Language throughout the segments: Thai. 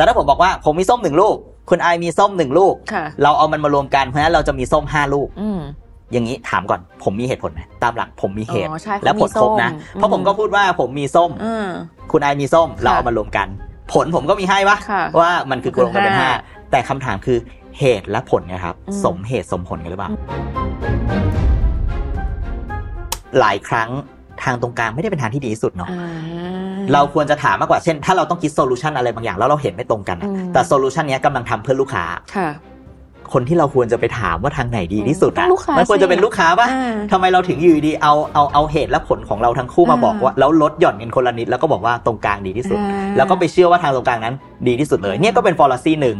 แต่ถ้าผมบอกว่าผมมีส้มหนึ่งลูก คุณไอมีส้มหนึ่งลูกค่ะเราเอามันมารวมกันเพราะฉะนั้นเราจะมีส้มห้าลูกอืมอย่างนี้ถามก่อนผมมีเหตุผลไหมตามหลักผมมีเหตุอ๋อใช่และผลครบนะเขามีส้มเพราะผมก็พูดว่าผมมีส้มอืมคุณไอมีส้มค่ะเราเอามารวมกัน ผลผมก็มีให้ปะค่ะว่ามันคือคือรวมกันเป็นห้าห้าแต่คำถามคือเหตุและผลเนะครับอืมสมเหตุสมผลกันหรือเปล่าหลายครั้งทางตรงกลางไม่ได้เป็นทางที่ดีที่สุดเนาะอ่า เราควรจะถามมากกว่าเช่น ถ้าเราต้องคิด solution อะไรบางอย่างแล้วเราเห็นไม่ตรงกันอะอืมแต่ solution นี้กำลังทำเพื่อลูกค้าค่ะคนที่เราควรจะไปถามว่าทางไหนดีที่สุดต้อะองลูกค้ามันควรจะเป็นสิลูกค้าปะอ่าทำไมเราถึงอยู่ดีๆเอาเอาเอาเหตุและผลของเราทั้งคู่มาอ่าบอกว่าแล้วลดหย่อนกันคนละนิดแล้วก็บอกว่าตรงกลางดีที่สุดอ่าแล้วก็ไปเชื่อว่าทางตรงกลางนั้น ดีที่สุดเลย เนี่ยก็เป็น fallacy หนึ่ง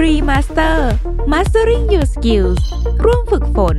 Remaster Mastering Your Skills ร่วมฝึกฝน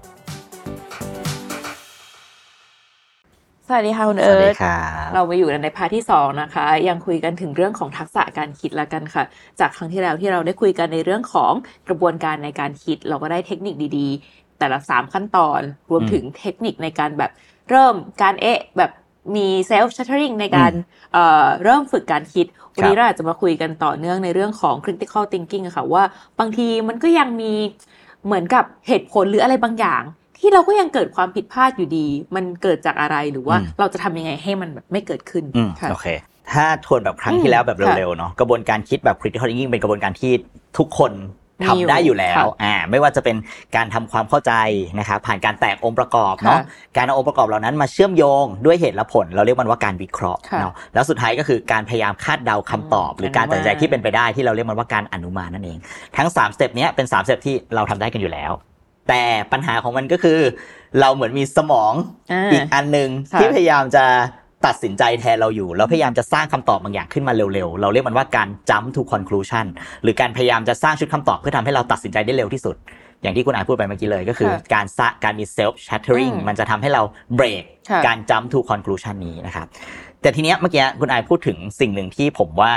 วัสดีค่ะคุณสเอิวัสดีร์ธครับเรามาอยู่กันในพาร์ทที่สองนะคะ ยังคุยกันถึงเรื่องของทักษะการคิดละกันค่ะ จากครั้งที่แล้วที่เราได้คุยกันในเรื่องของกระบวนการในการคิด เราก็ได้เทคนิคดีๆ แต่ละสามขั้นตอน รวมถึงเทคนิคในการแบบเริ่มการเอะแบบมีเซลฟ์ชัตเตอริงในการเอ่อเริ่มฝึกการคิด วันนี้เราอาจจะมาคุยกันต่อเนื่องในเรื่องของ critical thinking อะค่ะว่าบางทีมันก็ยังมีเหมือนกับเหตุผลหรืออะไรบางอย่าง ที่เราก็ยังเกิดความผิดพลาดอยู่ดี มันเกิดจากอะไรหรือว่าอืมเราจะทำยังไงให้มันแบบไม่เกิดขึ้นอืมค่ะโอเค ถ้าทวนแบบครั้งที่แล้วแบบเร็วๆเนาะกระบวนการคิดแบบ critical thinking เป็นกระบวนการที่ทุกคนทำได้อยู่แล้วค่ะอ่า ไม่ว่าจะเป็นการทำความเข้าใจนะครับ ผ่านการแตกองค์ประกอบเนาะค่ะการเอาองค์ประกอบเหล่านั้นมาเชื่อมโยงด้วยเหตุและผล เราเรียกมันว่าการวิเคราะห์ค่ะเนาะ แล้วสุดท้ายก็คือการพยายามคาดเดาคำตอบอืมหรือการตัดสินใจอนุมานที่เป็นไปได้ที่เราเรียกมันว่าการอนุมานนั่นเอง ทั้ง3 step เนี้ยเป็น3 step ที่เราทำได้กันอยู่แล้ว แต่ปัญหาของมันก็คือ เราเหมือนมีสมองอีกอันหนึ่งค่ะที่พยายามจะตัดสินใจแทนเราอยู่แล้วพยายามจะสร้างคำตอบบางอย่างขึ้นมาเร็วๆ เราเรียกมันว่าการ jump to conclusion หรือการพยายามจะสร้างชุดคำตอบเพื่อทำให้เราตัดสินใจได้เร็วที่สุด อย่างที่คุณอายพูดไปเมื่อกี้เลยก็คือค่ะการสร้างการมี self chattering อืมมันจะทำให้เราเบรกค่ะการ jump to conclusion นี้นะครับ แต่ทีเนี้ยเมื่อกี้คุณอายพูดถึงสิ่งหนึ่งที่ผมว่า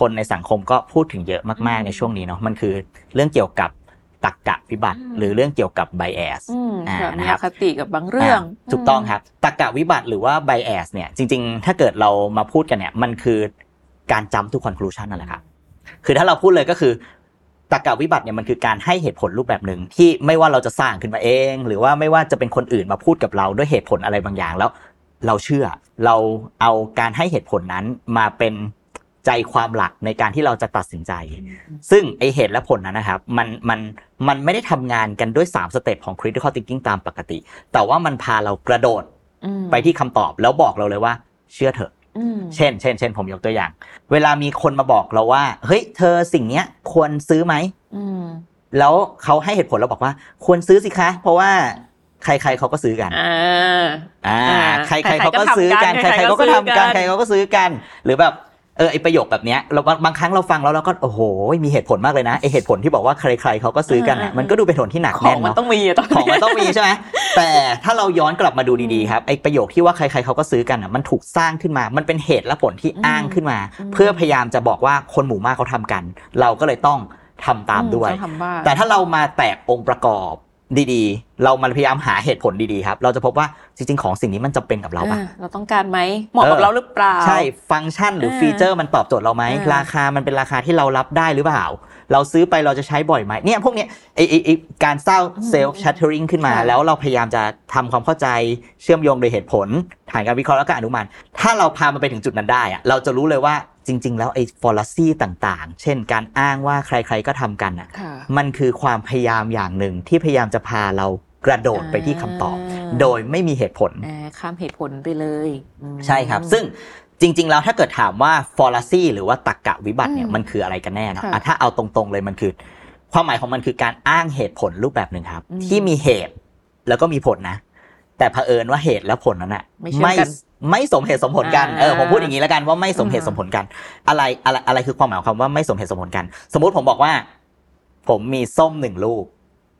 คนในสังคมก็พูดถึงเยอะมากๆในช่วงนี้เนาะมันคือเรื่องเกี่ยวกับ ตรรกะวิบัติ หรือเรื่องเกี่ยวกับ bias อืมอ่าแบบมีนะครับอคติกับบางเรื่องาถูกต้องครับตรรกะวิบัติหรือว่า bias เนี่ยจริง ๆ ถ้าเกิดเรามาพูดกันเนี่ยมันคือการจำทุก conclusion นั่นแหละครับคือถ้าเราพูดเลยก็คือตรรกะวิบัติเนี่ยมันคือการให้เหตุผลรูปแบบหนึ่งที่ไม่ว่าเราจะสร้างขึ้นมาเอง หรือว่าไม่ว่าจะเป็นคนอื่นมาพูดกับเราด้วยเหตุผลอะไรบางอย่างแล้ว เราเชื่อเราเอาการให้เหตุผลนั้นมาเป็น ใจความหลักในการที่เราจะตัดสินใจ ซึ่งไอเหตุและผลนั้นนะครับ มันมันมันไม่ได้ทำงานกันด้วย 3 step ของ critical thinking ตามปกติ แต่ว่ามันพาเรากระโดดอืมไปที่คำตอบแล้วบอกเราเลยว่า เชื่อเถอะอืมเช่น เช่น เช่น ผมยกตัวอย่าง เวลามีคนมาบอกเราว่า เฮ้ย เธอสิ่งเนี้ยควรซื้อไหมอืมแล้วเขาให้เหตุผลเราบอกว่า ควรซื้อสิคะ เพราะว่าใครๆเขาก็ซื้อกันอ่าอ่าอ่าใครๆเขาก็ซื้อกัน ใคใครรๆๆก็เขาก็ซื้อทำกักันนใครๆเขาก็ซื้อกัน หรือแบบ เออไอประโยคแบบเนี้ยเราบางบางครั้งเราฟังแล้วเราก็โอ้โหมีเหตุผลมากเลยนะไอเหตุผลที่บอกว่าใครๆเขาก็ซื้อกันอะอ่ามัมันก็ดูเป็นเหตุผลที่หนักขอแน่งนมันเนาะต้องมีอะต้องของมันต้องมีใช่ไหมแต่ถ้าเราย้อนกลับมาดูดีๆครับไอ้ประโยคที่ว่าใครๆเขาก็ซื้อกันอะมันถูกสร้างขึ้นมา มันเป็นเหตุและผลที่อ้างขึ้นมา เพื่อพยายามจะบอกว่าคนหมู่มากเขาทำกัน เราก็เลยต้องทำตามด้วยต้องทำบ้างแต่ถ้าเรามาแตกองค์ประกอบ ดีๆ เรามาพยายามหาเหตุผลดีๆครับ เราจะพบว่าจริงๆ ของสิ่งนี้มันจำเป็นกับเราปะอ่าเราต้องการไหมเหมาะกับเออเราหรือเปล่า ใช่ฟังก์ชันหรือเออ feature มันตอบโจทย์เราไหมเออราคามันเป็นราคาที่เรารับได้หรือเปล่า เราซื้อไปเราจะใช้บ่อยไหมเนี่ยพวกเนี้ยไอไอไอการสร้าง self chattering ขึ้นมา ค่ะ แล้วเราพยายามจะทำความเข้าใจเชื่อมโยงโดยเหตุผล ฐานการวิเคราะห์แล้วก็อนุมานถ้าเราพามันไปถึงจุดนั้นได้อะเราจะรู้เลยว่า จจริง ๆ แล้วไอ้ฟอลซี่ต่างๆ เช่นการอ้างว่าใครๆก็ทำกันอะค่ะ มันคือความพยายามอย่างหนึ่งที่พยายามจะพาเรากระโดดไปที่คำตอบอ่าโดยไม่มีเหตุผลอ่าข้ามเหตุผลไปเลยอืมใช่ครับ ซึ่งจริง ๆ แล้วถ้าเกิดถามว่าฟอลซี่หรือว่าตักกะวิบัติเนี่ยอืมมันคืออะไรกันแน่เนอะค่ะอะถ้าเอาตรงๆเลยมันคือ ความหมายของมันคือการอ้างเหตุผลรูปแบบหนึ่งครับอืมที่มีเหตุแล้วก็มีผลนะ แต่เผอิญว่าเหตุและผลนั้นอะไม่เชื่อมกันไม่สมเหตุสมผลกันอ่าเออผมพูดอย่างนี้แล้วกันว่าไม่สมเหตุอ่าสมผลกัน อะไรอะไรอะไรคือความหมายของคำว่าไม่สมเหตุสมผลกัน สมมุติผมบอกว่า ผมมีส้มหนึ่งลูก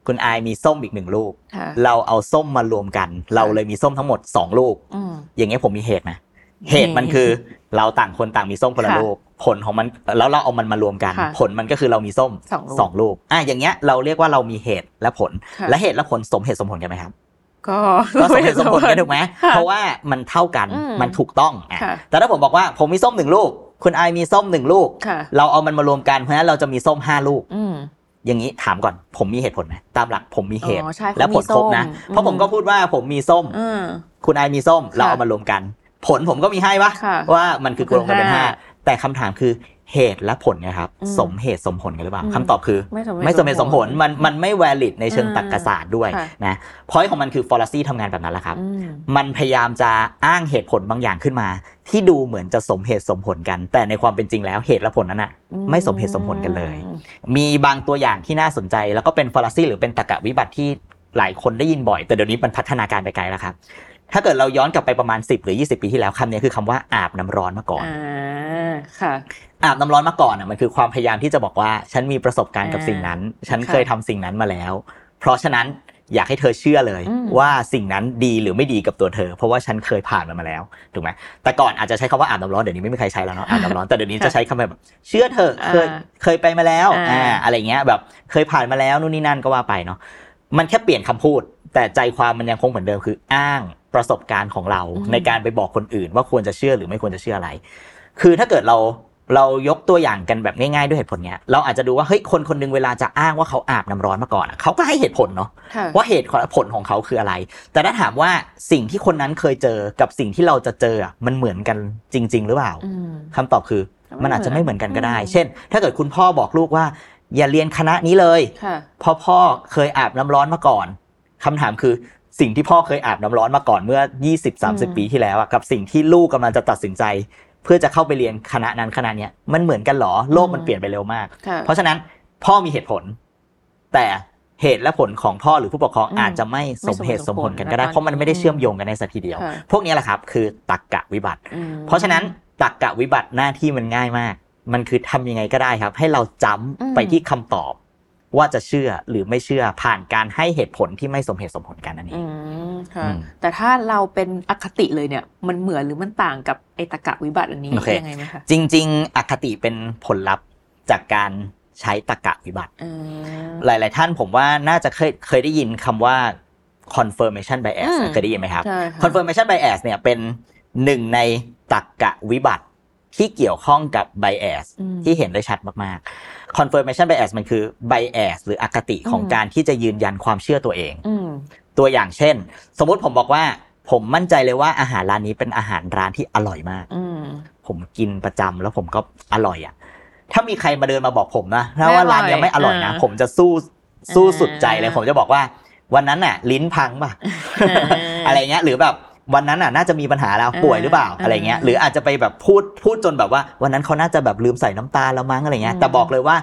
คุณอายมีส้มอีกหนึ่งลูกค่ะเราเอาส้มมารวมกัน เราเลยมีส้มทั้งหมดสองลูกอืมอย่างเงี้ยผมมีเหตุนะเหตุมันคือเราต่างคนต่างมีส้มคนละค่ะลูกผลของมันแล้วเราเอามันมารวมกันค่ะผลมันก็คือเรามีส้มสองลูกสองลูกอะอย่างเงี้ยเราเรียกว่าเรามีเหตุและผลค่ะและเหตุและผลสมเหตุสมผลกันไหมครับ ก็ก็สมเหตุสมผลกันถูกไหมค่ะเพราะว่ามันเท่ากันอืมมันถูกต้องอะค่ะแต่ถ้าผมบอกว่าผมมีส้มหนึ่งลูก คุณไอมีส้มหนึ่งลูกค่ะเราเอามันมารวมกันเพราะฉะนั้นเราจะมีส้มห้าลูกอืมอย่างนี้ถามก่อนผมมีเหตุผลไหมตามหลักผมมีเหตุอ๋อใช่และผลครบนะเขามีส้มเพราะผมก็พูดว่าผมมีส้มอืมคุณไอมีส้มเราค่ะเอามารวมกัน ผลผมก็มีให้ปะค่ะว่ามันคือกรวมกันเป็นคือห้าห้าแต่คำถามคือ เหตุและผลเนะครับอืมสมเหตุสมผลกันหรือเปล่าอืมคำตอบคือ ไม่สมเหตุไม่สมเหตุสมผลสมผลมันมันไม่ valid ในเชิงอืมตรรกศาสตร์ด้วยค่ะนะพอยของมันคือ fallacy ทำงานแบบนั้นแหละครับอืมมันพยายามจะอ้างเหตุผลบางอย่างขึ้นมา ที่ดูเหมือนจะสมเหตุสมผลกัน แต่ในความเป็นจริงแล้วเหตุและผลนั้นน่ะไม่สมเหตุสมผลกันเลย มีบางตัวอย่างที่น่าสนใจ แล้วก็เป็นฟอลซี่หรือเป็นตรรกะวิบัติที่หลายคนได้ยินบ่อย แต่เดี๋ยวนี้มันพัฒนาการไปไกลแล้วครับถ้าเกิดเราย้อนกลับไปประมาณ 10 หรือ 20 ปีที่แล้วคำนี้คือคำว่าอาบน้ำร้อนมาก่อนอ่า ค่ะอาบน้ำร้อนมาก่อนอะมันคือความพยายามที่จะบอกว่า ฉันมีประสบการณ์กับอ่าสิ่งนั้น ฉันค่ะเคยทำสิ่งนั้นมาแล้ว เพราะฉะนั้นอยากให้เธอเชื่อเลยอืมว่าสิ่งนั้นดีหรือไม่ดีกับตัวเธอ เพราะว่าฉันเคยผ่านมันมาแล้วถูกไหมแต่ก่อนอาจจะใช้คำว่าอาบน้ำร้อนเดี๋ยวนี้ไม่มีใครใช้แล้วเนาะอาบน้ำร้อนแต่เดี๋ยวนี้จะใช้คำแบบเชื่อเถอะเคยอ่าเคยไปมาแล้วอ่าอ่าอะไรเงี้ยแบบเคยผ่านมาแล้วนู่นนี่นั่นก็ว่าไปเนาะมันแค่เปลี่ยนคำพูด แต่ใจความมันยังคงเหมือนเดิมคืออ้างประสบการณ์ของเราในการไปบอกคนอื่น ว่าควรจะเชื่อหรือไม่ควรจะเชื่ออะไร คือถ้าเกิดเราเรายกตัวอย่างกันแบบง่ายๆด้วยเหตุผลเนี้ยเราอาจจะดูว่าเฮ้ยคนคนหนึงเวลาจะอ้างว่าเขาอาบน้ำร้อนมาก่อนอะเขาก็ให้เหตุผลเนาะค่ะว่าเหตุผลของเขาคืออะไร แต่ถ้าถามว่าสิ่งที่คนนั้นเคยเจอกับสิ่งที่เราจะเจออะมันเหมือนกันจริง ๆ หรือเปล่าอืมคำตอบคือไม่มันอาจจะไม่เหมือนกันก็ได้อืมเช่น ถ้าเกิดคุณพ่อบอกลูกว่า อย่าเรียนคณะนี้เลยค่ะเพราะพ่อเคยอาบน้ำร้อนมาก่อนคำถามคือสิ่งที่พ่อเคยอาบน้ำร้อนมาก่อนเมื่ออืม20-30 ปีที่แล้วอะกับสิ่งที่ลูกกำลังจะตัดสินใจเพื่อจะเข้าไปเรียนคณะนั้นคณะเนี้ยมันเหมือนกันเหรอโลกมันเปลี่ยนไปเร็วมากค่ะเพราะฉะนั้นพ่อมีเหตุผล แต่เหตุและผลของพ่อหรือผู้ปกครองอืมอาจจะไม่สมเหตุสมผลกันก็ได้ไม่สมเหตุสมผลเพราะมันไม่ได้เชื่อมโยงกันในสักทีเดียวค่ะพวกนี้แหละครับคือตรรกะวิบัติอืมเพราะฉะนั้นตรรกะวิบัติหน้าที่มันง่ายมาก มันคือทำยังไงก็ได้ครับ ให้เราจำอืมไปที่คำตอบ ว่าจะเชื่อหรือไม่เชื่อผ่านการให้เหตุผลที่ไม่สมเหตุสมผลกันนั่นเออืงมค่ะอืมแต่ถ้าเราเป็นอคติเลยเนี่ย มันเหมือนหรือมันต่างกับไอตะกะวิบัติอันนี้โอเคยังไงไหมคะจริง ๆ อคติเป็นผลลัพธ์จากการใช้ตรรกะวิบัติอืมหลาย ๆ ท่านผมว่าน่าจะเคยเคยได้ยินคำว่า confirmation bias อืมเคยได้ยินไหมครับใช่ค่ะ confirmation bias เนี่ยเป็นหนึ่งในตรรกะวิบัติที่เกี่ยวข้องกับ bias อืมที่เห็นได้ชัดมาก ๆ confirmation bias มันคือ bias หรืออคติของอืมการที่จะยืนยันความเชื่อตัวเองอืมตัวอย่างเช่น สมมุติผมบอกว่า ผมมั่นใจเลยว่าอาหารร้านนี้เป็นอาหารร้านที่อร่อยมากอืมผมกินประจำแล้วผมก็อร่อยอะ ถ้ามีใครมาเดินมาบอกผมนะถ้าไม่ว่าอร่อยร้านเนี้ยไม่อร่อยนะอ่าผมจะสู้สู้อ่าสุดใจเลย ผมจะบอกว่า วันนั้นน่ะ ลิ้นพังป่ะอ่าอะไรเงี้ย หรือแบบ วันนั้นน่ะน่าจะมีปัญหาแล้วอ่าป่วยหรือเปล่าอะไรเงี้ยอ่าหรืออาจจะไปแบบพูดพูดจนแบบว่า วันนั้นเขาน่าจะแบบลืมใส่น้ำตาลแล้วมั้งอะไรเงี้ยอืมแต่บอกเลยว่า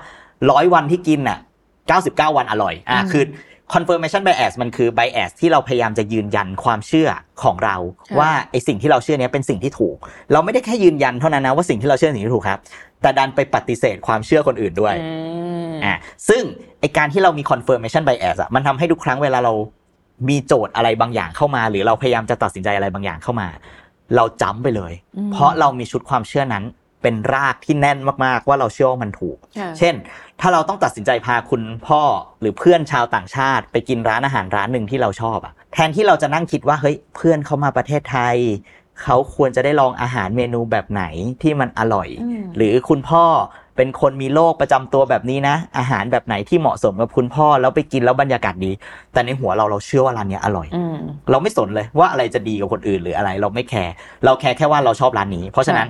ร้อยวันที่กินน่ะ99 วันอร่อยอะอืมคือ confirmation bias มันคือ bias ที่เราพยายามจะยืนยันความเชื่อของเราค่ะว่าไอสิ่งที่เราเชื่อเนี้ยเป็นสิ่งที่ถูก เราไม่ได้แค่ยืนยันเท่านั้นนะว่าสิ่งที่เราเชื่อสิ่งที่ถูกครับ แต่ดันไปปฏิเสธความเชื่อคนอื่นด้วยอืมอะซึ่งไอการที่เรามี confirmation bias อะมันทำให้ทุกครั้งเวลาเรา มีโจทย์อะไรบางอย่างเข้ามา หรือเราพยายามจะตัดสินใจอะไรบางอย่างเข้ามา เราจำไปเลยอืมเพราะเรามีชุดความเชื่อนั้นเป็นรากที่แน่นมากๆ ว่าเราเชื่อว่ามันถูกค่ะเช่น ถ้าเราต้องตัดสินใจพาคุณพ่อหรือเพื่อนชาวต่างชาติ ไปกินร้านอาหารร้านหนึ่งที่เราชอบอะแทนที่เราจะนั่งคิดว่าเฮ้ยเพื่อนเขามาประเทศไทยเขาควรจะได้ลองอาหารเมนูแบบไหนที่มันอร่อยอืมหรือคุณพ่อ เป็นคนมีโรคประจำตัวแบบนี้นะ อาหารแบบไหนที่เหมาะสมกับคุณพ่อแล้วไปกินแล้วบรรยากาศดี แต่ในหัวเราเราเชื่อว่าร้านเนี้ยอร่อยอืมเราไม่สนเลยว่าอะไรจะดีกับคนอื่นหรืออะไร เราไม่แคร์เราแคร์แค่ว่าเราชอบร้านนี้ เพราะฉะนั้น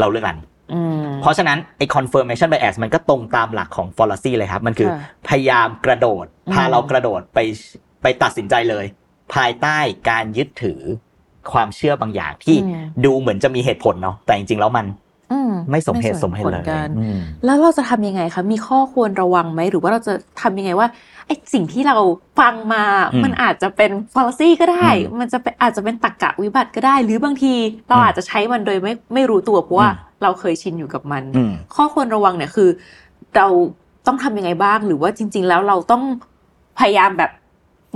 เราเลือกร้านนี้อืมเพราะฉะนั้นไอ้ confirmation bias มันก็ตรงตามหลักของ fallacy เลยครับ มันคือค่ะพยายามกระโดด พาอืมเรากระโดดไปไปตัดสินใจเลย ภายใต้การยึดถือความเชื่อบางอย่างที่ดูเหมือนจะมีเหตุผลเนาะแต่จริงๆแล้วมันอืม ไม่สมเหตุสมผลผเลยกันอืมแล้วเราจะทำยังไงคะมีข้อควรระวังไหมหรือว่าเราจะทำยังไงว่าไอ้สิ่งที่เราฟังมาอืมมันอาจจะเป็น fallacy ก็ได้อืมมันจะเป็นอาจจะเป็นตรรกะวิบัติก็ได้ หรือบางทีเราอืมอาจจะใช้มันโดยไม่ไม่รู้ตัวเพราะว่าอืมเราเคยชินอยู่กับมันอืมข้อควรระวังเนี่ยคือ เราต้องทำยังไงบ้างหรือว่าจริง ๆ แล้วเราต้องพยายามแบบ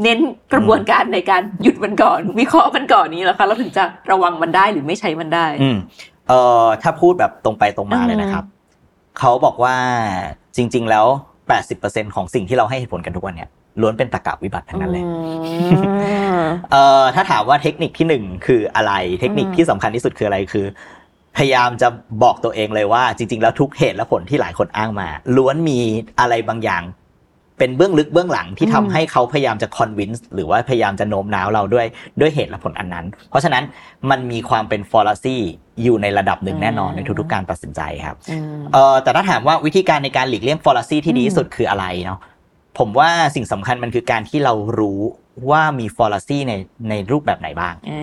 เน้นกระบวนการในการหยุดมันก่อน วิเคราะห์มันก่อนนี้แล้วคะเราถึงจะระวังมันได้หรือไม่ใช้มันได้อืม เอ่อถ้าพูดแบบตรงไปตรงมาเลยนะครับ เขาบอกว่าจริง ๆ แล้ว 80%ของสิ่งที่เราให้เหตุผลกันทุกวันเนี่ยล้วนเป็นตรรกะวิบัติทั้งนั้นเลยเอ่อถ้าถามว่าเทคนิคที่หนึ่งคืออะไร เทคนิคอืมที่สำคัญที่สุดคืออะไรคือ พยายามจะบอกตัวเองเลยว่า จริง ๆ แล้วทุกเหตุและผลที่หลายคนอ้างมา ล้วนมีอะไรบางอย่าง เป็นเบื้องลึกเบื้องหลังที่ทำให้เขาพยายามจะคอนวินส์หรือว่าพยายามจะโน้มน้าวเราด้วยด้วยเหตุและผลอันนั้น เพราะฉะนั้นมันมีความเป็นฟอร์ซีอยู่ในระดับหนึ่งแน่นอนในทุกๆการตัดสินใจครับอืมเอ่อแต่ถ้าถามว่าวิธีการในการหลีกเลี่ยงฟอร์ซีที่ดีที่สุดคืออะไรเนาะผมว่าสิ่งสำคัญมันคือการที่เรารู้ว่ามีฟอร์ซีในในรูปแบบไหนบ้างอ่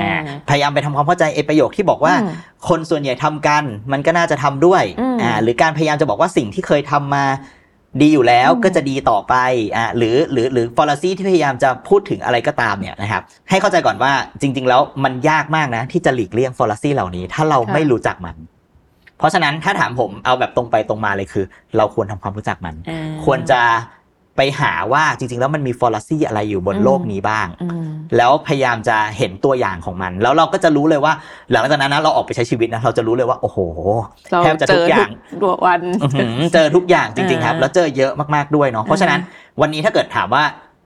อ่าาพยายามไปทำความเข้าใจไอ้ประโยคที่บอกว่าอืมคนส่วนใหญ่ทำกัน มันก็น่าจะทำด้วยอืมอ่าหรือการพยายามจะบอกว่าสิ่งที่เคยทำมา ดีอยู่แล้วอืมก็จะดีต่อไปอ่าหรือหรือหรือฟอร์ซีที่พยายามจะพูดถึงอะไรก็ตามเนี่ยนะครับให้เข้าใจก่อนว่าจริง ๆ แล้วมันยากมากนะ ที่จะหลีกเลี่ยงฟอร์ซีเหล่านี้ ถ้าเราไม่รู้จักมัน เพราะฉะนั้นถ้าถามผมเอาแบบตรงไปตรงมาเลยคือ เราควรทำความรู้จักมันอ่าควรจะ ไปหาว่าจริง ๆ แล้วมันมีฟอร์ซีอะไรอยู่บนอืมโลกนี้บ้างอืมแล้วพยายามจะเห็นตัวอย่างของมัน แล้วเราก็จะรู้เลยว่า หลังจากนั้นนะเราออกไปใช้ชีวิตนะเราจะรู้เลยว่า โอ้โหเราแทบจะทุกอย่างเจทุกวันอื้อหือเจอทุกอย่างจริง ๆ ครับอ่าแล้วเจอเยอะมากๆด้วยเนาะเพราะฉะนั้นวันนี้ถ้าเกิดถามว่า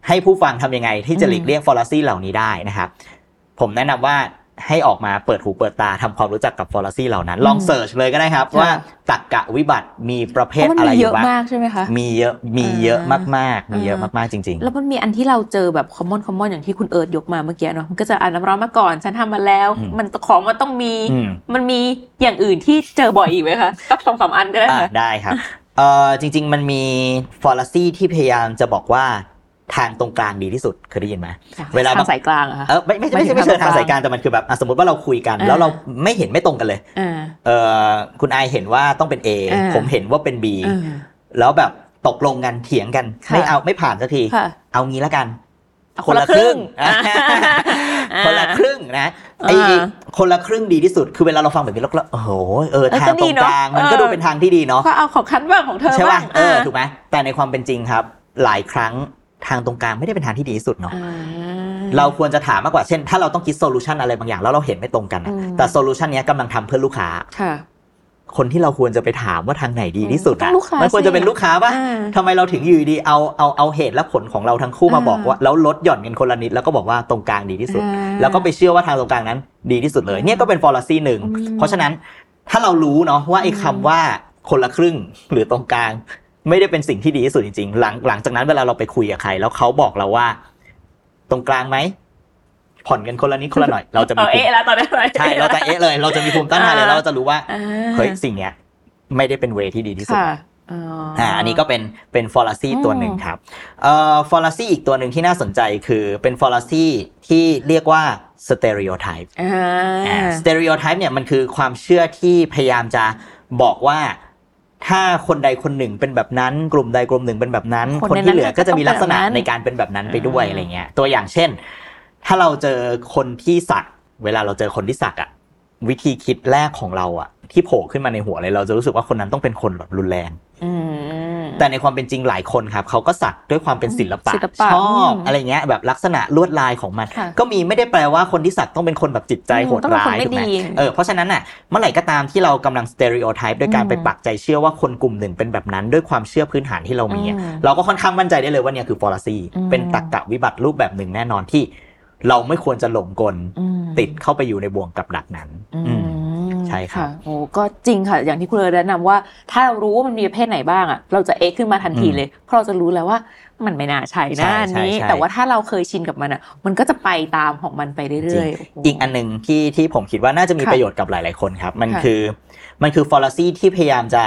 ให้ผู้ฟังทำยังไง ที่จะหลีกเลี่ยงฟอร์ซีเหล่านี้ได้นะครับ ผมแนะนำว่า ให้ออกมาเปิดหูเปิดตาทำความรู้จักกับฟอร์ซีเหล่านั้น ลองเสิร์ชเลยก็ได้ครับค่ะว่าตักกะวิบัติมีประเภเพทราะมันอะไรมีอเยยู่อะบ้างมากใช่ไหมคะมีเยอะมีเยอะมากๆ มีเยอะอ่ามมากๆจริง ๆ แล้วมันมีอันที่เราเจอแบบ common common อย่างที่คุณเอิร์ธยกมาเมื่อกี้เนาะมันก็จะอ่านน้ำร้อนมาก่อน ฉันทำมาแล้วอืมมันของมันต้องมีอืมมันมีอย่างอื่นที่เจอบ่อยอีกไหมคะสักสองสามอันก็ได้อ่าค่ะได้ครับเอ่อจริง ๆ มันมีฟอร์ซีที่พยายามจะบอกว่า ทางตรงกลางดีที่สุดเคยได้ยินไหมเวลาทางสายกลางอะค่ะเออไม่ไม่ไม่หมายถึใช่งไม่เชิงทาทางงตรงกลางสายกลารแต่มันคือแบบอะสมมติว่าเราคุยกันอ่าแล้วเราไม่เห็นไม่ตรงกันเลยอ่าเออคุณไอเห็นว่าต้องเป็น A อ่าผมเห็นว่าเป็น B อ่าแล้วแบบตกลงกันเถียงกันค่ะไม่เอาไม่ผ่านสักทีค่ะเอางี้แล้วกันเอาคนละครึ่งอะอ่าคนละครึ่งนะไออ่าคนละครึ่งดีที่สุดคือเวลาเราฟังแบบนี้เราก็โอ้โหเออเออทางก็ตดีรงเนอะกลางมันก็เออดูเป็นทางที่ดีเนาะก็เอาของคันบ้างของเธอใช่บ้าป่ะงเออถูกไหมแต่ในความเป็นจริงครับ หลายครั้ง ทางตรงกลางไม่ได้เป็นทางที่ดีที่สุดเนาะอ่าเราควรจะถามมากกว่าเช่น ถ้าเราต้องคิดโซลูชันอะไรบางอย่างแล้วเราเห็นไม่ตรงกันอะอืมแต่โซลูชันนี้ยกำลังทำเพื่อลูกค้าค่ะคนที่เราควรจะไปถามว่าทางไหนดีที่สุดต้ออะงลูกค้ามันควรจะเป็นสิลูกค้าป่ะอ่าทำไมเราถึงอยู่ดีๆเอาเอาเอาเหตุและผลของเราทั้งคู่มาอ่าบอกว่าแล้วลดหย่อนกันคนละนิดแล้วก็บอกว่าตรงกลางดีที่สุดอ่าแล้วก็ไปเชื่อว่าทางตรงกลางนั้น ดีที่สุดเลยเนี่ยก็เป็นฟอร์ซีหนึ่งอืมเพราะฉะนั้นถ้าเรารู้เนาะว่าไอ้คำว่าคนละครึ่งหรือตรงกลาง ไม่ได้เป็นสิ่งที่ดีที่สุดจริงๆหลังหลังจากนั้นเวลาเราไปคุยกับใคร แล้วเขาบอกเราว่า ตรงกลางไหมผ่อนกันคนละนิดคนละหน่อย เราจะมีเอาภูมิเอ๊ะแล้วตอนนี้อะไรใช่เราจะเอ๊ะเลย เราจะมีภูมิต้านทานเลยอ่าเราจะรู้ว่าอ่าเฮ้ยสิ่งเนี้ย ไม่ได้เป็นเวที่ดีที่สุดค่ะอ๋อออ่าอันนี้ก็เป็นเป็นฟอร์ซีอืมตัวหนึ่งครับเอ่อฟอร์ซีอีกตัวหนึ่งที่น่าสนใจคือเป็นฟอร์ซีที่เรียกว่าสเต r e โอไทป์อ่าสเต r e โอไทป์เนี่ยมันคือความเชื่อที่พยายามจะบอกว่า ถ้าคนใดคนหนึ่งเป็นแบบนั้น กลุ่มใดกลุ่มหนึ่งเป็นแบบนั้น คนคนในที่เหลือก็จะมีลักษณะนั้นก็ต้องแบบนั้นในการเป็นแบบนั้นไปด้วยอ่าอะไรเงี้ย ตัวอย่างเช่น ถ้าเราเจอคนที่สัก เวลาเราเจอคนที่สักอะวิธีคิดแรกของเราอะที่โผล่ขึ้นมาในหัวเลยเราจะรู้สึกว่าคนนั้นต้องเป็นคนแบบรุนแรงอืม แต่ในความเป็นจริงหลายคนครับเขาก็สักด้วยความเป็นศิลปะศิลปะชอบอืมอะไรเงี้ยแบบลักษณะลวดลายของมันค่ะก็มีไม่ได้แปลว่าคนที่สักต้องเป็นคนแบบจิตใจอืมโหดต้องเป็นร้ายคนไม่ถูกไหมดีเออเพราะฉะนั้นน่ะเมื่อไหร่ก็ตามที่เรากำลังสเต r e โอไทป์ด้วยการอืมไปปักใจเชื่อว่าคนกลุ่มหนึ่งเป็นแบบนั้นด้วยความเชื่อพื้นฐานที่เรามีอะอืมเราก็ค่อนข้างมั่นใจได้เลยว่าเนี่ยคือฟอร์ซีอืมเป็นตรรกะวิบัติรูปแบบหนึ่งแน่นอนที่ เราไม่ควรจะหลงกลอืมติดเข้าไปอยู่ในบ่วงกับดักนั้นอือืมมใช่ครับะโอ้ก็จริงค่ะ อย่างที่คุณเอิร์ธแนะนำว่า ถ้าเรารู้ว่ามันมีประเภทไหนบ้างอะเราจะเอ็กขึ้นมาทันทีอืมเลย เพราะเราจะรู้แล้วว่ามันไม่น่าใช่นะใช่อันนี้ใช่ใช่แต่ว่าถ้าเราเคยชินกับมันอะ มันก็จะไปตามของมันไปเรื่อยๆโโหอีกอันหนึ่งที่ที่ผมคิดว่าน่าจะมีค่ะประโยชน์กับหลาย ๆคนครับ มันค่ะคือมันคือฟอลซีที่พยายามจะ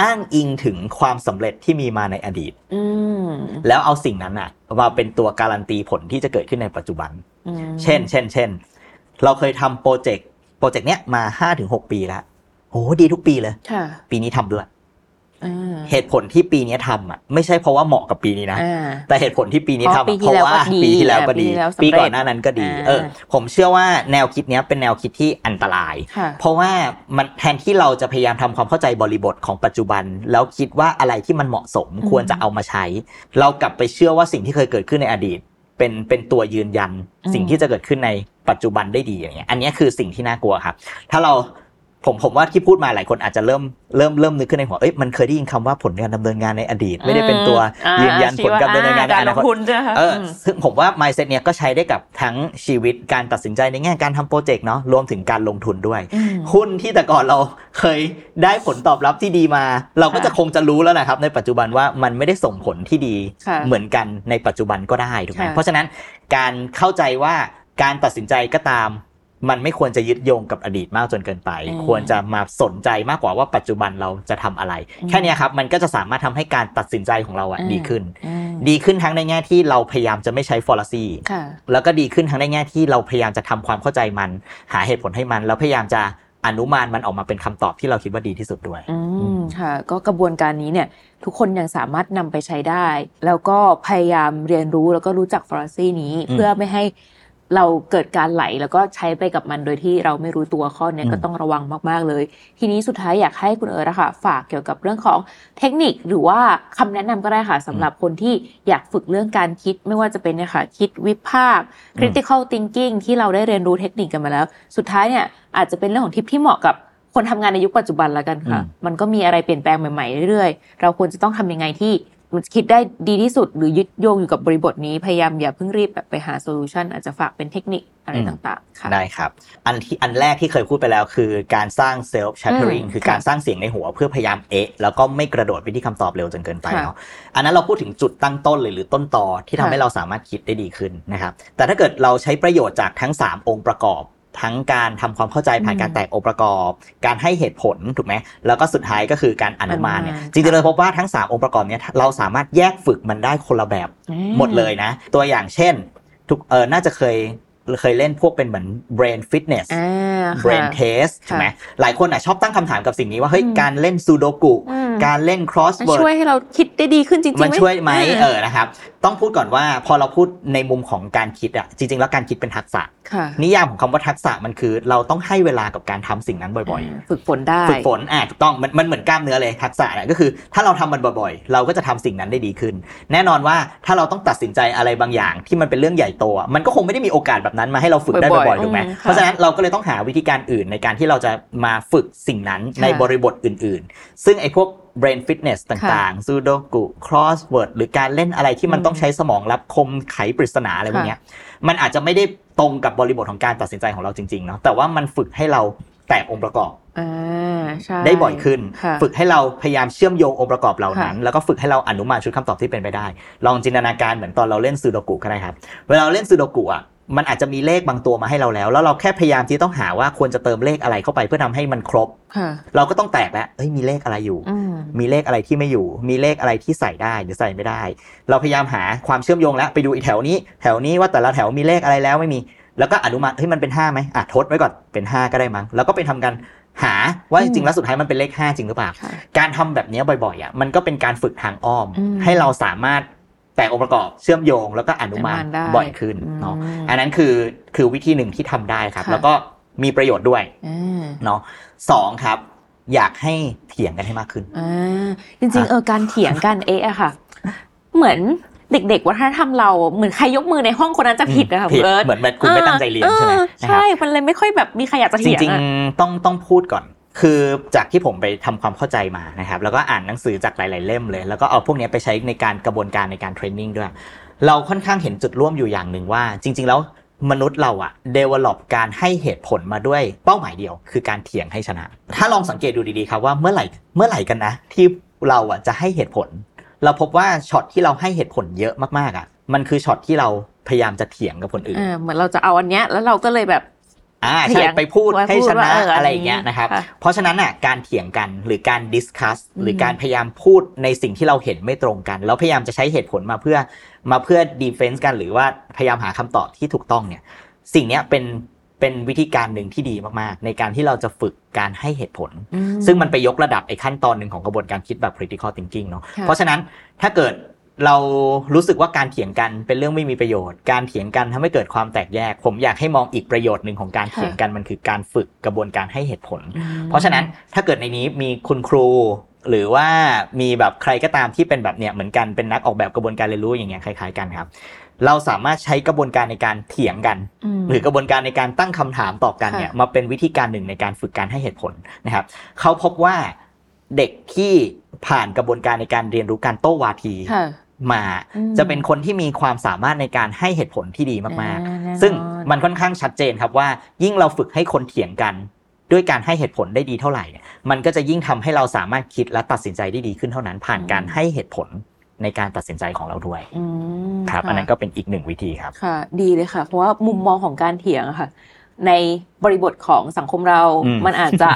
อ้างอิงถึงความสำเร็จที่มีมาในอดีตอืมแล้วเอาสิ่งนั้นอะมาเป็นตัวการันตีผลที่จะเกิดขึ้นในปัจจุบันอืมเช่น เช่น เช่น เราเคยทำโปรเจกต์โปรเจกต์เนี้ยมาห้าถึงหกปีแล้วโอ้ดีทุกปีเลยค่ะปีนี้ทำด้วยอ่า เหตุผลที่ปีนี้ทำอะไม่ใช่เพราะว่าเหมาะกับปีนี้นะอ่าแต่เหตุผลที่ปีนี้เพทำราะปีอะที่เพราะแล้วว่าก็ดีปีที่แล้วก็ดีปีที่แล้วสำเร็จปีก่อนหน้านั้นก็ดีอ่าเออ ผมเชื่อว่าแนวคิดเนี้ยเป็นแนวคิดที่อันตรายค่ะเพราะว่ามันแทนที่เราจะพยายามทำความเข้าใจบริบทของปัจจุบัน แล้วคิดว่าอะไรที่มันเหมาะสมอืมควรจะเอามาใช้ เรากลับไปเชื่อว่าสิ่งที่เคยเกิดขึ้นในอดีต เป็นเป็นตัวยืนยัน สิ่งที่จะเกิดขึ้นในปัจจุบันได้ดีอย่างเงี้ยอันเนี้ยคือสิ่งที่น่ากลัวครับ ถ้าเรา ผมผมว่าที่พูดมาหลายคนอาจจะเริ่มเริ่มเริ่มนึกขึ้นในหัวเอ้ยมันเคยได้ยินคำว่าผลการดำเนินงานในอดีต ไม่ได้เป็นตัวอ่ายืนยันผลการดำเนินงานในการอลนางคตทุนใช่ไหมคะเออมซึ่งผมว่า mindset เนี้ยก็ใช้ได้กับทั้งชีวิตการตัดสินใจในแง่การทำโปรเจกต์เนาะรวมถึงการลงทุนด้วยอืมหุ้นที่แต่ก่อนเราเคยได้ผลตอบรับที่ดีมา เราก็ค่ะจะคงจะรู้แล้วนะครับ ในปัจจุบันว่ามันไม่ได้ส่งผลที่ดีค่ะเหมือนกันในปัจจุบันก็ได้ถูกไหมค่ะเพราะฉะนั้นการเข้าใจว่าการตัดสินใจก็ตาม มันไม่ควรจะยึดโยงกับอดีตมากจนเกินไปอืมควรจะมาสนใจมากกว่าว่าปัจจุบันเราจะทำอะไรอืมแค่เนี้ยครับ มันก็จะสามารถทำให้การตัดสินใจของเราอะอืมดีขึ้นอืมดีขึ้นทั้งในแง่ที่เราพยายามจะไม่ใช้ฟอร์ซีค่ะแล้วก็ดีขึ้นทั้งในแง่ที่เราพยายามจะทำความเข้าใจมัน หาเหตุผลให้มัน แล้วพยายามจะอนุมานมันออกมาเป็นคำตอบที่เราคิดว่าดีที่สุดด้วย อืมค่ะ ก็กระบวนการนี้เนี่ย ทุกคนยังสามารถนำไปใช้ได้ แล้วก็พยายามเรียนรู้แล้วก็รู้จักฟอร์ซีนี้อืมเพื่อไม่ให้ เราเกิดการไหลแล้วก็ใช้ไปกับมันโดยที่เราไม่รู้ตัวข้อเนี้ยอืมก็ต้องระวังมาก ๆ เลย ทีนี้สุดท้ายอยากให้คุณเอิร์ธอะค่ะฝากเกี่ยวกับเรื่องของเทคนิคหรือว่าคำแนะนำก็ได้ค่ะสำหรับคนที่อยากฝึกเรื่องการคิดไม่ว่าจะเป็นเนี่ยค่ะคิดวิพากษ์ critical thinking ที่เราได้เรียนรู้เทคนิคกันมาแล้ว สุดท้ายเนี่ยอาจจะเป็นเรื่องของทิปที่เหมาะกับคนทำงานในยุคปัจจุบันแล้วกันค่ะอืมมันก็มีอะไรเปลี่ยนแปลงใหม่ๆเรื่อยๆ เราควรจะต้องทำยังไงที่ คิดได้ดีที่สุดหรือยึดโยงอยู่กับบริบทนี้พยายามอย่าเพิ่งรีบแบบไปหา solution อาจจะฝากเป็นเทคนิคอะไรอืมต่างๆค่ะได้ครับ อันที่อันแรกที่เคยพูดไปแล้วคือการสร้างเซลฟ์ h ช t เ e อริงอืมคือการสร้างเสียงในหัวเพื่อพยายามเอะแล้วก็ไม่กระโดดไปที่คำตอบเร็วจนเกินไปค่ะเนาะอันนั้นเราพูดถึงจุดตั้งต้นเลยหรือต้นตอที่ทำค่ะให้เราสามารถคิดได้ดีขึ้นนะครับแต่ถ้าเกิดเราใช้ประโยชน์จากทั้ง 3 องค์ประกอบ ทั้งการทำความเข้าใจผ่านอืมการแตกองค์ประกอบ การให้เหตุผลถูกไหมแล้วก็สุดท้ายก็คือการอนุมานเนี่ยอนุมานจริงๆเราพบว่าทั้ง 3 องค์ประกอบเนี้ยเราสามารถแยกฝึกมันได้คนละแบบอืหมดเลยนะ ตัวอย่างเช่นทุกเออน่าจะเคย เคยเล่นพวกเป็นเหมือน brain fitness อ่าค่ะ brain test ใช่ไหมหลายคนอะชอบตั้งคำถามกับสิ่งนี้ว่าเฮ้ยอืมการเล่นซูโดกุอืมการเล่นมัน crossword ช่วยให้เราคิดได้ดีขึ้นจริงๆมันช่วยไหมอ่าเออนะครับ ต้องพูดก่อนว่าพอเราพูดในมุมของการคิดอะจริง ๆ แล้วการคิดเป็นทักษะค่ะนิยามของคำว่าทักษะมันคือ เราต้องให้เวลากับการทำสิ่งนั้นบ่อยๆ ฝึกฝนได้ฝึกฝนอะถูกต้องมันมันเหมือนกล้ามเนื้อเลยทักษะนะก็คือ ถ้าเราทำมันบ่อยๆ เราก็จะทำสิ่งนั้นได้ดีขึ้น แน่นอนว่าถ้าเราต้องตัดสินใจอะไรบางอย่างที่มันเป็นเรื่องใหญ่โตอะมันก็คงไม่ได้มีโอกาสแบบนั้นมาให้เราฝึกได้บ่อยๆบ่อยๆถูกไหมอืมค่ะเพราะฉะนั้นเราก็เลยต้องหาวิธีการอื่นในการที่เราจะมาฝึกสิ่งนั้นค่ะในบริบทอื่น ๆ ซึ่งไอ้พวก brain fitness ต่างๆ sudoku crossword หรือการเล่นอะไรที่มันอืมต้องใช้สมองรับคมไขปริศนาอะไรพวกเนี้ยมันอาจจะไม่ได้ตรงกับบริบทของการตัดสินใจของเราจริงๆเนาะแต่ว่ามันฝึกให้เราแตกองค์ประกอบอ่าใช่ได้บ่อยขึ้นค่ะฝึกให้เราพยายามเชื่อมโยงองค์ประกอบเหล่านั้นค่ะแล้วก็ฝึกให้เราอนุมานชุดคำตอบที่เป็นไปได้ ลองจินตนาการเหมือนตอนเราเล่นซูโดกุก็ได้ครับ เวลาเราเล่นซูโดกุอะ มันอาจจะมีเลขบางตัวมาให้เราแล้ว แล้วเราแค่พยายามที่ต้องหาว่าควรจะเติมเลขอะไรเข้าไปเพื่อทำให้มันครบค่ะเราก็ต้องแตกแล้วเอ้ยมีเลขอะไรอยู่อืมมีเลขอะไรที่ไม่อยู่ มีเลขอะไรที่ใส่ได้หรือใส่ไม่ได้ เราพยายามหาความเชื่อมโยงแล้วไปดูอีแถวนี้ แถวนี้ว่าแต่ละแถวมีเลขอะไรแล้วไม่มี แล้วก็อนุมานเฮ้ยมันเป็น5ไหมอะทดไว้ก่อนเป็น 5 ก็ได้มั้งแล้วก็ไปทำกันหาว่าจริงๆแล้วสุดท้ายมันเป็นเลข 5 จริงหรือเปล่าค่ะการทำแบบนี้บ่อยๆอะมันก็เป็นการฝึกทางอ้อมอืมให้เราสามารถ แตกองค์ประกอบเชื่อมโยงแล้วก็อนุมานอนุมานได้บ่อยขึ้นเนาะอืมอันนั้นคือคือวิธีหนึ่งที่ทำได้ครับค่ะแล้วก็มีประโยชน์ด้วยอ่าเนาะสองครับ อยากให้เถียงกันให้มากขึ้นอ่าจริงๆเออการเถียงกันเอะอะค่ะ เหมือนเด็กๆวัฒนธรรมเราเหมือนใครยกมือในห้องคนนั้นจะผิดนะคะผิดคุณเอิร์ธเหมือนแบบคุณไม่ตั้งใจเรียนใช่ไหมออนะครับใช่ มันเลยไม่ค่อยแบบมีใครอยากจะจเถียงริงอะๆต้องต้องพูดก่อน คือจากที่ผมไปทำความเข้าใจมานะครับ แล้วก็อ่านหนังสือจากหลาย ๆ เล่มเลย แล้วก็เอาพวกนี้ไปใช้ในการกระบวนการในการเทรนนิ่งด้วย เราค่อนข้างเห็นจุดร่วมอยู่อย่างหนึ่งว่า จริง ๆ แล้วมนุษย์เราอะ develop การให้เหตุผลมาด้วยเป้าหมายเดียว คือการเถียงให้ชนะ ถ้าลองสังเกตดูดี ๆ ครับว่าเมื่อไหร่เมื่อไหร่กันนะ ที่เราอะจะให้เหตุผล เราพบว่าช็อตที่เราให้เหตุผลเยอะมากๆอะมันคือช็อตที่เราพยายามจะเถียงกับคนอื่น เออเหมือนเราจะเอาอันเนี้ยแล้วเราก็เลยแบบ อ่าใช่เถียงไปไว้ให้ชนะพูดพูดว่าเออออะไรอย่างเงี้ยนะครับค่ะเพราะฉะนั้นอะการเถียงกันหรือการ discuss หรือการพยายามพูดในสิ่งที่เราเห็นไม่ตรงกัน แล้วพยายามจะใช้เหตุผลมาเพื่อมาเพื่อดีเฟนซ์กัน หรือว่าพยายามหาคำตอบที่ถูกต้องเนี่ย สิ่งเนี้ยเป็นเป็นวิธีการหนึ่งที่ดีมากๆ ในการที่เราจะฝึกการให้เหตุผลอืมซึ่งมันไปยกระดับไอ้ขั้นตอนหนึ่งของกระบวนการคิดแบบ critical thinking เนาะค่ะเพราะฉะนั้นถ้าเกิด เรารู้สึกว่าการเถียงกันเป็นเรื่องไม่มีประโยชน์ การเถียงกันทำให้เกิดความแตกแยก ผมอยากให้มองอีกประโยชน์หนึ่งของการเถียงกันมันคือการฝึกกระบวนการให้เหตุผลอืมเพราะฉะนั้นถ้าเกิดในนี้มีคุณครูหรือว่ามีแบบใครก็ตามที่เป็นแบบเนี้ยเหมือนกันเป็นนักออกแบบกระบวนการเรียนรู้อย่างเงี้ยคล้ายๆกันครับ เราสามารถใช้กระบวนการในการเถียงกันมหรือกระบวนการในการตั้งคำถามต่อกันเนี่ยมาเป็นวิธีการหนึ่งในการฝึกการให้เหตุผลนะครับเขาพบว่าเด็กที่ผ่านกระบวนการในการเรียนรู้การโต้วาทีค่ะ มาอืมจะเป็นคนที่มีความสามารถในการให้เหตุผลที่ดีมากอ่าแน่นอนๆซึ่งมันค่อนข้างชัดเจนครับว่า ยิ่งเราฝึกให้คนเถียงกัน ด้วยการให้เหตุผลได้ดีเท่าไหร่เนี่ยมันก็จะยิ่งทำให้เราสามารถคิดและตัดสินใจได้ดีขึ้นเท่านั้น ผ่านการให้เหตุผลในการตัดสินใจของเราด้วยอืมครับะอันนั้นก็เป็นอีกหนึ่งวิธีครับค่ะ ดีเลยค่ะ เพราะว่ามุมมองของการเถียงอะค่ะ ในบริบทของสังคมเราอืมมันอาจจะ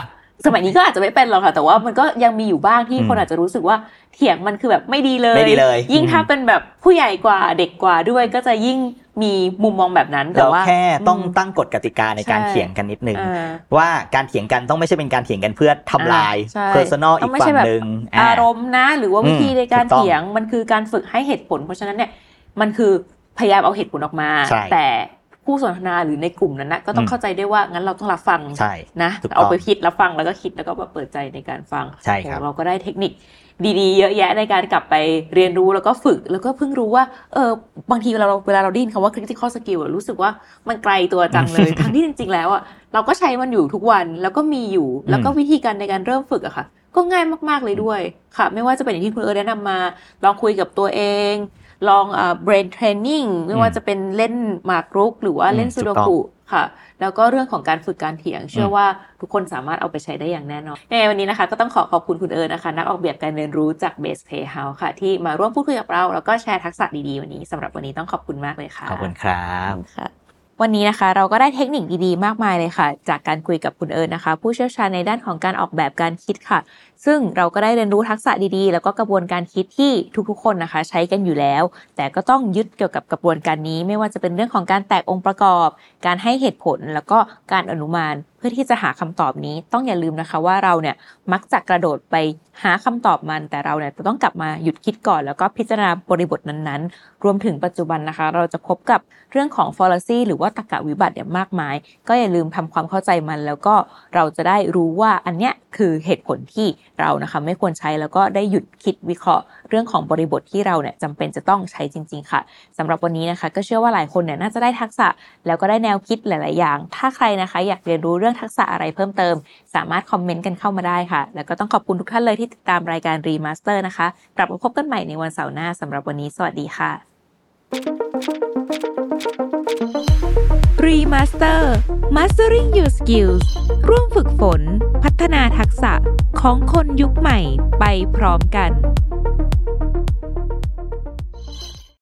สมัยนี้ก็อาจจะไม่เป็นหรอกค่ะ แต่ว่ามันก็ยังมีอยู่บ้างที่อืมคนอาจจะรู้สึกว่าเถียงมันคือแบบไม่ดีเลยไม่ดีเลย ยิ่งอืมถ้าเป็นแบบผู้ใหญ่กว่าเด็กกว่าด้วยก็จะยิ่งมีมุมมองแบบนั้นแต่เราว่าแค่ต้องมตั้งกฎกติกาในการใช่เถียงกันนิดนึงอ่าว่าการเถียงกันต้องไม่ใช่เป็นการเถียงกันเพื่อทำลายใช่ personal ต้อีงกไม่ฝั่ใช่งแบบหนึ่งอารมณ์นะ หรือว่าวิธีอืมในการถูกต้องเถียงมันคือการฝึกให้เหตุผล เพราะฉะนั้นเนี่ยมันคือพยายามเอาเหตุผลออกมาใช่แต่ ผู้สนทนาหรือในกลุ่มนั้นนะก็ต้องอืมเข้าใจได้ว่างั้นเราต้องรับฟังใช่นะถูกต้องเอาไปคิดรับฟังแล้วก็คิดแล้วก็มาเปิดใจในการฟังใช่ครับโอ้เราก็ได้เทคนิคดีๆ เยอะแยะในการกลับไปเรียนรู้แล้วก็ฝึกแล้วก็เพิ่งรู้ว่าเออบางทีเวลาเราเวลาเราได้ยินคำว่า critical skill อะรู้สึกว่ามันไกลตัวจังเลย ทั้งที่จริง ๆ แล้วอะเราก็ใช้มันอยู่ทุกวันแล้วก็มีอยู่ แล้วก็วิธีการในการเริ่มฝึกอะค่ะ ก็ง่ายมากๆเลยด้วยค่ะ ไม่ว่าจะเป็นอย่างที่คุณเอิร์ธแนะนำมาลองคุยกับตัวเอง ลองเอ่อ brain training ไม่ว่าจะเป็นเล่นหมากรุก หรือว่าเล่นอืมซูถูโดกต้องกุค่ะ แล้วก็เรื่องของการฝึกการเถียง เชื่ออมว่าทุกคนสามารถเอาไปใช้ได้อย่างแน่นอนในวันนี้นะคะ ก็ต้องขอขอบคุณคุณเอิร์ธนะคะ นักออกแบบการเรียนรู้จาก Base Playhouse ค่ะ ที่มาร่วมพูดคุยกับเรา แล้วก็แชร์ทักษะดีๆวันนี้สำหรับวันนี้ต้องขอบคุณมากเลยค่ะขอบคุณครับค่ะวันนี้นะคะเราก็ได้เทคนิคดีๆ มากมายเลยค่ะ จากการคุยกับคุณเอิญนะคะ ผู้เชี่ยวชาญในด้านของการออกแบบการคิดค่ะ ซึ่งเราก็ได้เรียนรู้ทักษะดีๆ แล้วก็กระบวนการคิดที่ทุกๆ คนนะคะ ใช้กันอยู่แล้ว แต่ก็ต้องยึดเกี่ยวกับกระบวนการนี้ ไม่ว่าจะเป็นเรื่องของการแตกองค์ประกอบ การให้เหตุผลแล้วก็การอนุมานเพื่อที่จะหาคำตอบนี้ ต้องอย่าลืมนะคะว่าเราเนี่ยมักจะกระโดดไปหาคำตอบมัน แต่เราเนี่ยจะต้องกลับมาหยุดคิดก่อน แล้วก็พิจารณาบริบทนั้นๆ รวมถึงปัจจุบันนะคะ เราจะพบกับเรื่องของ fallacy หรือว่าตรรกะวิบัติเนี่ยมากมาย ก็อย่าลืมทำความเข้าใจมัน แล้วก็เราจะได้รู้ว่าอันเนี้ยคือเหตุผลที่เรานะคะไม่ควรใช้แล้วก็ได้หยุดคิดวิเคราะห์เรื่องของบริบทที่เราเนี่ยจำเป็นจะต้องใช้จริง ๆ ค่ะสำหรับวันนี้นะคะ ก็เชื่อว่าหลายคนเนี่ยน่าจะได้ทักษะแล้วก็ได้แนวคิดหลาย ๆ อย่าง ถ้าใครนะคะ อยากเรียนรู้เรื่องทักษะอะไรเพิ่มเติม สามารถคอมเมนต์กันเข้ามาได้ค่ะ แล้วก็ต้องขอบคุณทุกท่านเลยที่ติดตามรายการ Remaster นะคะกลับมาพบกันใหม่ในวันเสาร์หน้าสำหรับวันนี้ สวัสดีค่ะ Remaster Mastering Your Skills ร่วมฝึกฝน พัฒนาทักษะของคนยุคใหม่ไปพร้อมกัน